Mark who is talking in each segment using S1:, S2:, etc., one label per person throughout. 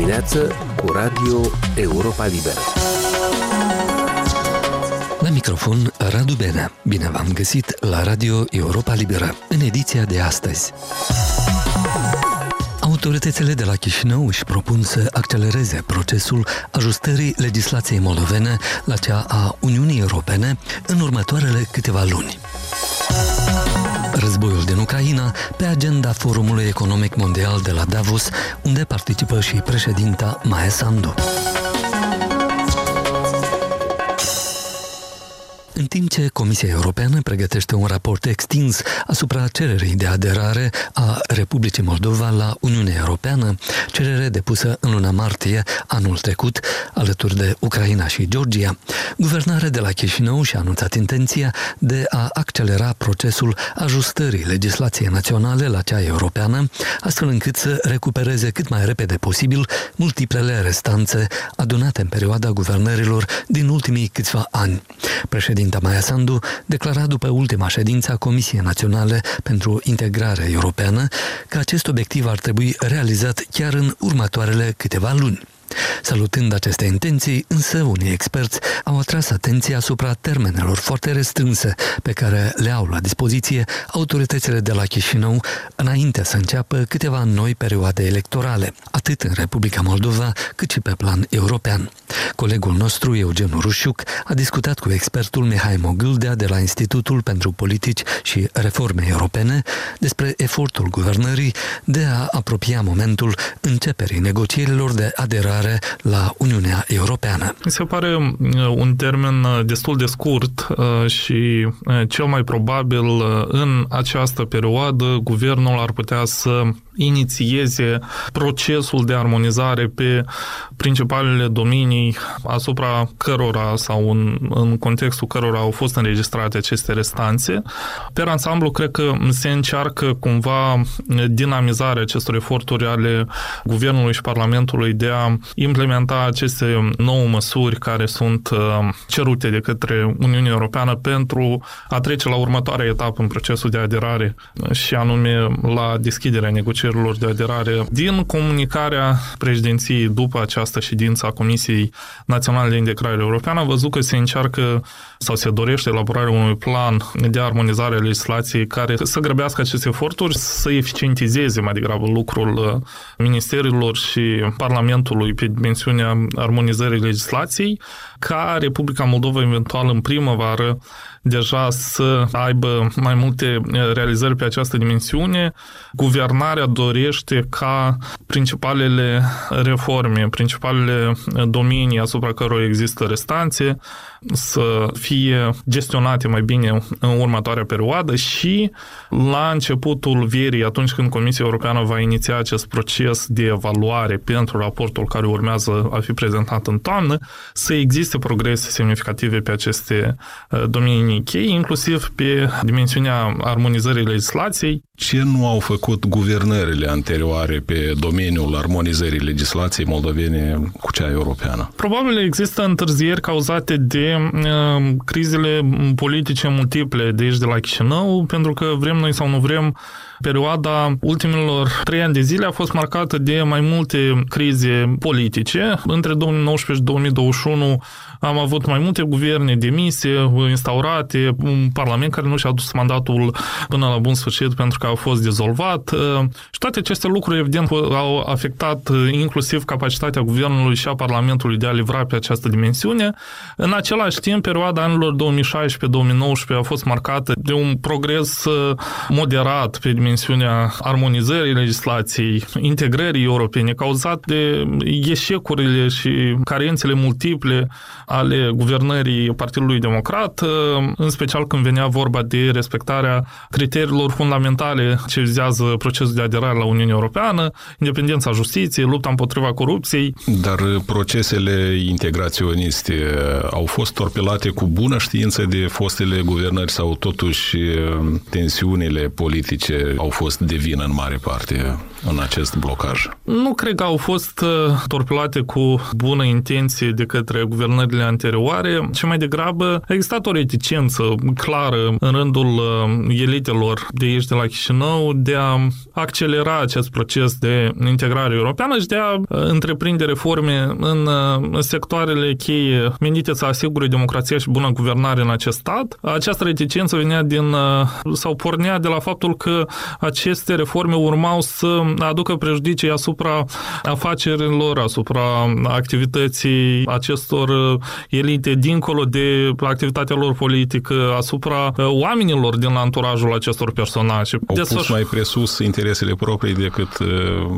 S1: dimineață cu Radio Europa Liberă.
S2: La microfon, Radu Benea. Bine v-am găsit la Radio Europa Liberă, în ediția de astăzi. Autoritățile de la Chișinău își propun să accelereze procesul ajustării legislației moldovene la cea a Uniunii Europene în următoarele câteva luni. Războiul din Ucraina pe agenda Forumului Economic Mondial de la Davos, unde participă și președinta Maia Sandu. În timp ce Comisia Europeană pregătește un raport extins asupra cererii de aderare a Republicii Moldova la Uniunea Europeană, cerere depusă în luna martie anul trecut, alături de Ucraina și Georgia, guvernarea de la Chișinău și-a anunțat intenția de a accelera procesul ajustării legislației naționale la cea europeană, astfel încât să recupereze cât mai repede posibil multiplele restanțe adunate în perioada guvernărilor din ultimii câțiva ani. Președinte Președinta Maia Sandu declara după ultima ședință a Comisiei Naționale pentru Integrare Europeană că acest obiectiv ar trebui realizat chiar în următoarele câteva luni. Salutând aceste intenții, însă unii experți au atras atenția asupra termenelor foarte restrânse pe care le au la dispoziție autoritățile de la Chișinău înainte să înceapă câteva noi perioade electorale, atât în Republica Moldova cât și pe plan european. Colegul nostru, Eugen Rușuc, a discutat cu expertul Mihai Mogâldea de la Institutul pentru Politici și Reforme Europene despre efortul guvernării de a apropia momentul începerii negocierilor de aderare aderare la Uniunea Europeană.
S3: Mi se pare uh, un termen uh, destul de scurt uh, și cel mai probabil în această perioadă guvernul ar putea să inițieze procesul de armonizare pe principalele domenii asupra cărora sau în, în contextul cărora au fost înregistrate aceste restanțe. Per ansamblu, cred că se încearcă cumva dinamizarea acestor eforturi ale Guvernului și Parlamentului de a implementa aceste nouă măsuri care sunt uh, cerute de către Uniunea Europeană pentru a trece la următoarea etapă în procesul de aderare și anume la deschiderea negocierilor de aderare. Din comunicarea președinției după această ședință a Comisiei Naționale de Integrare Europeană, a văzut că se încearcă sau se dorește elaborarea unui plan de armonizare a legislației care să grăbească aceste eforturi, să eficientizeze mai degrabă lucrul uh, ministerilor și Parlamentului pe dimensiunea armonizării legislației, ca Republica Moldova eventual în primăvară deja să aibă mai multe eh, realizări pe această dimensiune. Guvernarea dorește ca principalele reforme, principalele eh, domenii asupra cărora există restanțe să fie gestionate mai bine în următoarea perioadă și la începutul verii, atunci când Comisia Europeană va iniția acest proces de evaluare pentru raportul care urmează a fi prezentat în toamnă, să existe progrese semnificative pe aceste eh, domenii domenii cheie, inclusiv pe dimensiunea armonizării legislației.
S4: Ce nu au făcut guvernările anterioare pe domeniul armonizării legislației moldovene cu cea europeană?
S3: Probabil există întârzieri cauzate de uh, crizele politice multiple de aici de la Chișinău, pentru că vrem noi sau nu vrem, perioada ultimilor trei ani de zile a fost marcată de mai multe crize politice. Între 2019 și 2021 am avut mai multe guverne demise, instaurate, un parlament care nu și-a dus mandatul până la bun sfârșit pentru că a fost dizolvat și toate aceste lucruri, evident, au afectat inclusiv capacitatea guvernului și a Parlamentului de a livra pe această dimensiune. În același timp, perioada anilor 2016-2019 a fost marcată de un progres moderat pe dimensiunea armonizării legislației, integrării europene, cauzat de eșecurile și carențele multiple ale guvernării Partidului Democrat, în special când venea vorba de respectarea criteriilor fundamentale ce vizează procesul de aderare la Uniunea Europeană, independența justiției, lupta împotriva corupției.
S4: Dar procesele integraționiste au fost torpilate cu bună știință de fostele guvernări sau totuși tensiunile politice au fost de vină în mare parte în acest blocaj?
S3: Nu cred că au fost uh, torpilate cu bună intenție de către guvernările anterioare, ci mai degrabă a existat o reticență clară în rândul uh, elitelor de aici de la Chișinău de a accelera acest proces de integrare europeană și de a uh, întreprinde reforme în sectoarele cheie menite să asigure democrația și bună guvernare în acest stat. Această reticență venea din sau pornea de la faptul că aceste reforme urmau să aducă prejudicii asupra afacerilor, asupra activității acestor uh, elite, dincolo de activitatea lor politică, asupra uh, oamenilor din anturajul acestor personaje.
S4: Au Desfăș... pus mai presus interesele proprii decât uh,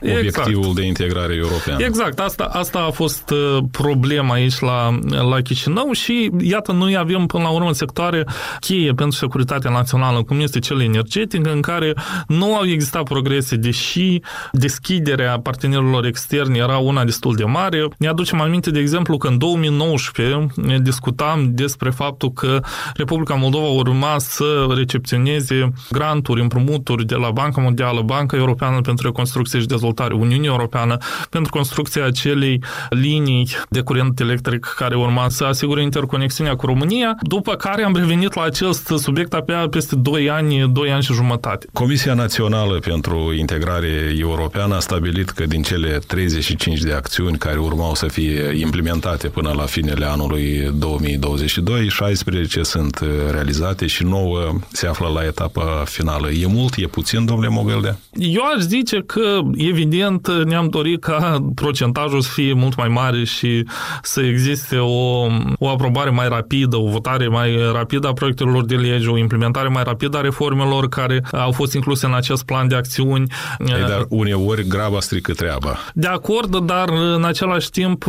S4: obiectivul exact. de integrare europeană.
S3: Exact, asta, asta a fost problema aici la, la Chișinău și iată, noi avem până la urmă sectoare cheie pentru securitatea națională, cum este cel energetic, în care nu au existat progrese, deși deschiderea partenerilor externi era una destul de mare. Ne aducem aminte, de exemplu, că în 2019 discutam despre faptul că Republica Moldova urma să recepționeze granturi, împrumuturi de la Banca Mondială, Banca Europeană pentru Reconstrucție și Dezvoltare, Uniunea Europeană pentru construcția acelei linii de curent electric care urma să asigure interconexiunea cu România, după care am revenit la acest subiect abia peste 2 ani, 2 ani și jumătate.
S4: Comisia Națională pentru Integrare Europeană a stabilit că din cele 35 de acțiuni care urmau să fie implementate până la finele anului 2022, 16 sunt realizate și 9 se află la etapa finală. E mult, e puțin, domnule Mogăldea?
S3: Eu aș zice că, evident, ne-am dorit ca procentajul să fie mult mai mare și să existe o, o aprobare mai rapidă, o votare mai rapidă a proiectelor de lege, o implementare mai rapidă a reformelor care au fost incluse în acest plan de acțiuni.
S4: Ei, dar uneori graba strică treaba.
S3: De acord, dar în același timp,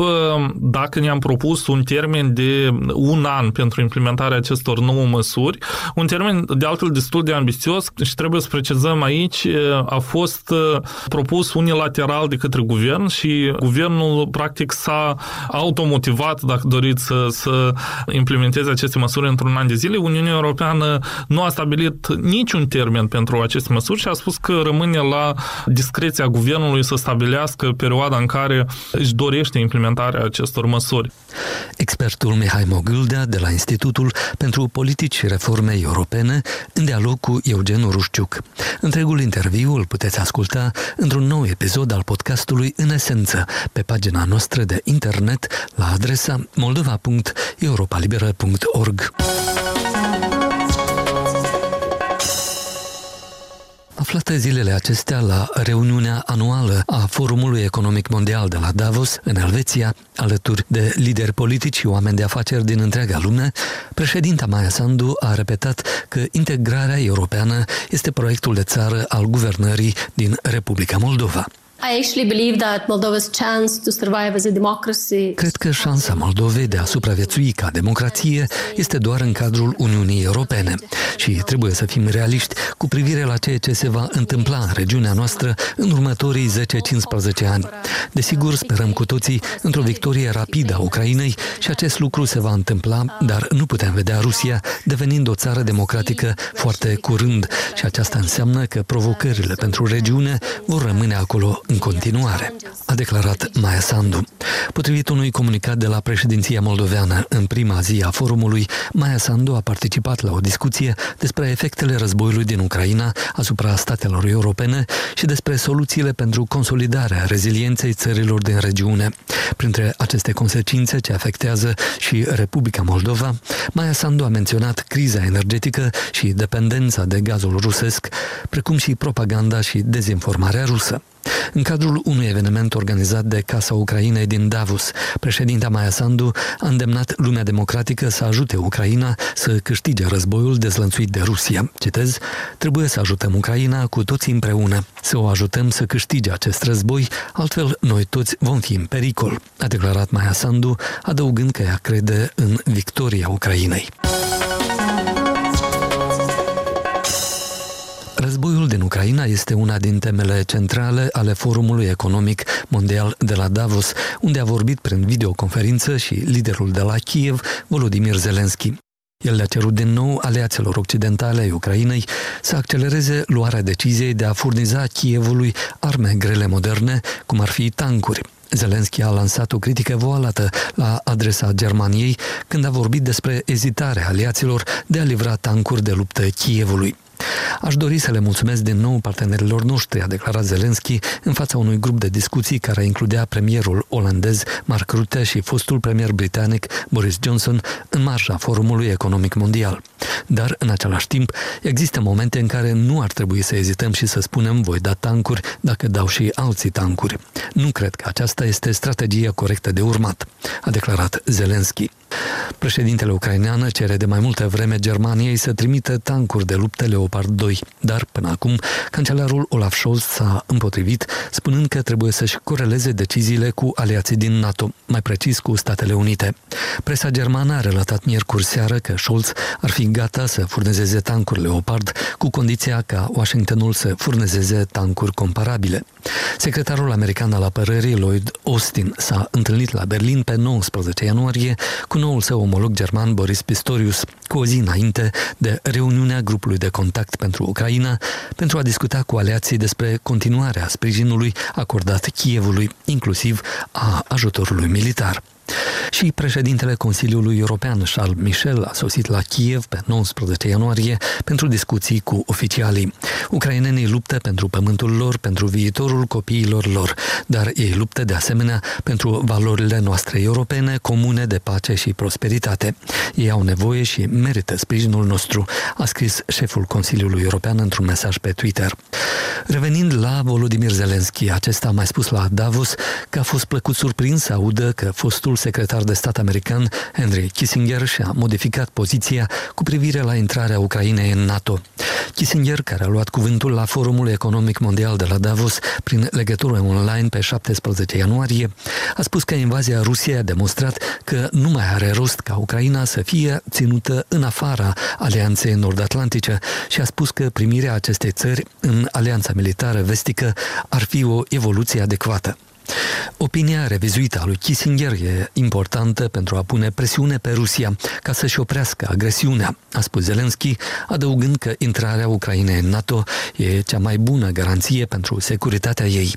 S3: dacă ne-am propus un termen de un an pentru implementarea acestor nouă măsuri, un termen de altfel destul de ambițios și trebuie să precizăm aici, a fost propus unilateral de către guvern și guvernul practic s-a automotivat, dacă doriți, să, să implementeze aceste măsuri într-un an de zile. Uniunea Europeană nu a stabilit niciun termen pentru aceste măsuri și a spus că rămâne la discreția guvernului să stabilească perioada în care își dorește implementarea acestor măsuri.
S2: Expertul Mihai Mogâldea de la Institutul pentru Politici și Reforme Europene în dialog cu Eugen Rușciuc. Întregul interviu îl puteți asculta într-un nou episod al podcastului În Esență pe pagina noastră de internet la adresa moldova.europalibera.org. aflată zilele acestea la reuniunea anuală a Forumului Economic Mondial de la Davos, în Elveția, alături de lideri politici și oameni de afaceri din întreaga lume, președinta Maia Sandu a repetat că integrarea europeană este proiectul de țară al guvernării din Republica Moldova. I actually believe that Moldova's chance to survive as a democracy. Cred că șansa Moldovei de a supraviețui ca democrație este doar în cadrul Uniunii Europene și trebuie să fim realiști cu privire la ceea ce se va întâmpla în regiunea noastră în următorii 10-15 ani. Desigur, sperăm cu toții într-o victorie rapidă a Ucrainei și acest lucru se va întâmpla, dar nu putem vedea Rusia devenind o țară democratică foarte curând și aceasta înseamnă că provocările pentru regiune vor rămâne acolo în continuare, a declarat Maia Sandu. Potrivit unui comunicat de la președinția moldoveană în prima zi a forumului, Maia Sandu a participat la o discuție despre efectele războiului din Ucraina asupra statelor europene și despre soluțiile pentru consolidarea rezilienței țărilor din regiune. Printre aceste consecințe ce afectează și Republica Moldova, Maia Sandu a menționat criza energetică și dependența de gazul rusesc, precum și propaganda și dezinformarea rusă. În cadrul unui eveniment organizat de Casa Ucrainei din Davos, președinta Maia Sandu a îndemnat lumea democratică să ajute Ucraina să câștige războiul dezlănțuit de Rusia. Citez, trebuie să ajutăm Ucraina cu toții împreună, să o ajutăm să câștige acest război, altfel noi toți vom fi în pericol, a declarat Maia Sandu, adăugând că ea crede în victoria Ucrainei. Războiul din Ucraina este una din temele centrale ale Forumului Economic Mondial de la Davos, unde a vorbit prin videoconferință și liderul de la Kiev, Volodymyr Zelensky. El le-a cerut din nou aliaților occidentale ai Ucrainei să accelereze luarea deciziei de a furniza Kievului arme grele moderne, cum ar fi tancuri. Zelenski a lansat o critică voalată la adresa Germaniei când a vorbit despre ezitarea aliaților de a livra tancuri de luptă Kievului. Aș dori să le mulțumesc din nou partenerilor noștri, a declarat Zelenski în fața unui grup de discuții care includea premierul olandez Mark Rutte și fostul premier britanic Boris Johnson în marja Forumului Economic Mondial. Dar, în același timp, există momente în care nu ar trebui să ezităm și să spunem voi da tancuri dacă dau și alții tancuri. Nu cred că aceasta este strategia corectă de urmat, a declarat Zelenski. Președintele ucrainean cere de mai multă vreme Germaniei să trimită tancuri de luptă Leopard 2, dar până acum cancelarul Olaf Scholz s-a împotrivit, spunând că trebuie să-și coreleze deciziile cu aliații din NATO, mai precis cu Statele Unite. Presa germană a relatat miercuri seară că Scholz ar fi gata să furnizeze tancuri Leopard cu condiția ca Washingtonul să furnizeze tancuri comparabile. Secretarul american al apărării Lloyd Austin s-a întâlnit la Berlin pe 19 ianuarie cu noul său omolog german Boris Pistorius, cu o zi înainte de reuniunea grupului de contact pentru Ucraina, pentru a discuta cu aliații despre continuarea sprijinului acordat Kievului, inclusiv a ajutorului militar. Și președintele Consiliului European, Charles Michel, a sosit la Kiev pe 19 ianuarie pentru discuții cu oficialii. Ucrainenii luptă pentru pământul lor, pentru viitorul copiilor lor, dar ei luptă de asemenea pentru valorile noastre europene, comune de pace și prosperitate. Ei au nevoie și merită sprijinul nostru, a scris șeful Consiliului European într-un mesaj pe Twitter. Revenind la Volodymyr Zelensky, acesta a mai spus la Davos că a fost plăcut surprins să audă că fostul fostul secretar de stat american Henry Kissinger și-a modificat poziția cu privire la intrarea Ucrainei în NATO. Kissinger, care a luat cuvântul la Forumul Economic Mondial de la Davos prin legătură online pe 17 ianuarie, a spus că invazia Rusiei a demonstrat că nu mai are rost ca Ucraina să fie ținută în afara Alianței Nord-Atlantice și a spus că primirea acestei țări în Alianța Militară Vestică ar fi o evoluție adecvată. Opinia revizuită a lui Kissinger e importantă pentru a pune presiune pe Rusia ca să-și oprească agresiunea, a spus Zelensky, adăugând că intrarea Ucrainei în NATO e cea mai bună garanție pentru securitatea ei.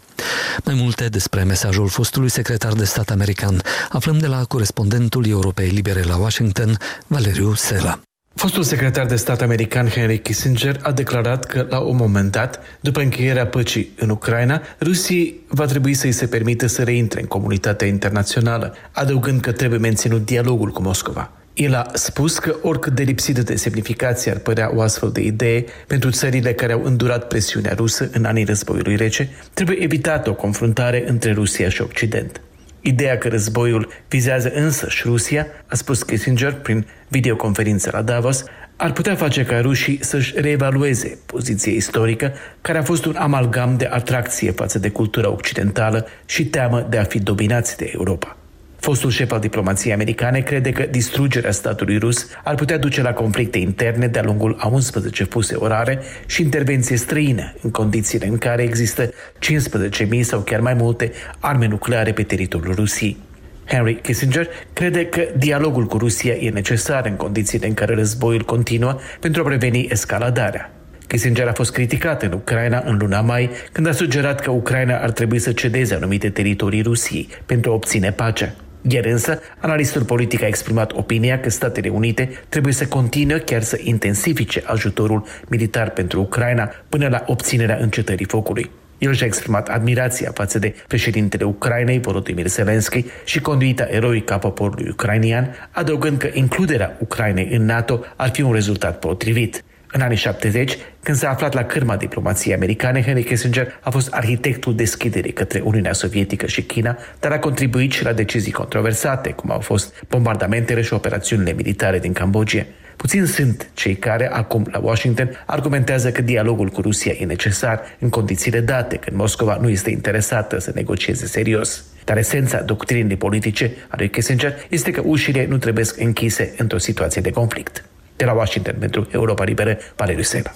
S2: Mai multe despre mesajul fostului secretar de stat american aflăm de la corespondentul Europei Libere la Washington, Valeriu Sela.
S5: Fostul secretar de stat american Henry Kissinger a declarat că, la un moment dat, după încheierea păcii în Ucraina, Rusiei va trebui să-i se permită să reintre în comunitatea internațională, adăugând că trebuie menținut dialogul cu Moscova. El a spus că oricât de lipsită de semnificație ar părea o astfel de idee pentru țările care au îndurat presiunea rusă în anii războiului rece, trebuie evitată o confruntare între Rusia și Occident. Ideea că războiul vizează însăși Rusia, a spus Kissinger prin videoconferință la Davos, ar putea face ca rușii să-și reevalueze poziția istorică, care a fost un amalgam de atracție față de cultura occidentală și teamă de a fi dominați de Europa. Fostul șef al diplomației americane crede că distrugerea statului rus ar putea duce la conflicte interne de-a lungul a 11 fuse orare și intervenție străină în condițiile în care există 15.000 sau chiar mai multe arme nucleare pe teritoriul Rusiei. Henry Kissinger crede că dialogul cu Rusia e necesar în condițiile în care războiul continuă pentru a preveni escaladarea. Kissinger a fost criticat în Ucraina în luna mai, când a sugerat că Ucraina ar trebui să cedeze anumite teritorii Rusiei pentru a obține pacea. Iar însă, analistul politic a exprimat opinia că Statele Unite trebuie să continue chiar să intensifice ajutorul militar pentru Ucraina până la obținerea încetării focului. El și-a exprimat admirația față de președintele Ucrainei, Volodymyr Zelensky, și conduita eroică a poporului ucrainian, adăugând că includerea Ucrainei în NATO ar fi un rezultat potrivit. În anii 70, când s-a aflat la cârma diplomației americane, Henry Kissinger a fost arhitectul deschiderii către Uniunea Sovietică și China, dar a contribuit și la decizii controversate, cum au fost bombardamentele și operațiunile militare din Cambodgia. Puțin sunt cei care, acum la Washington, argumentează că dialogul cu Rusia e necesar în condițiile date, când Moscova nu este interesată să negocieze serios. Dar esența doctrinii politice a lui Kissinger este că ușile nu trebuie închise într-o situație de conflict. De la Washington pentru Europa Liberă, Valeriu Sena.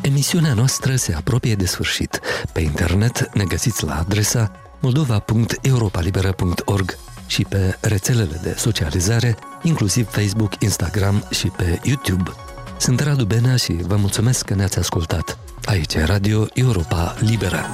S2: Emisiunea noastră se apropie de sfârșit. Pe internet ne găsiți la adresa moldova.europalibera.org și pe rețelele de socializare, inclusiv Facebook, Instagram și pe YouTube. Sunt Radu Benea și vă mulțumesc că ne-ați ascultat. Aici e Radio Europa Liberă.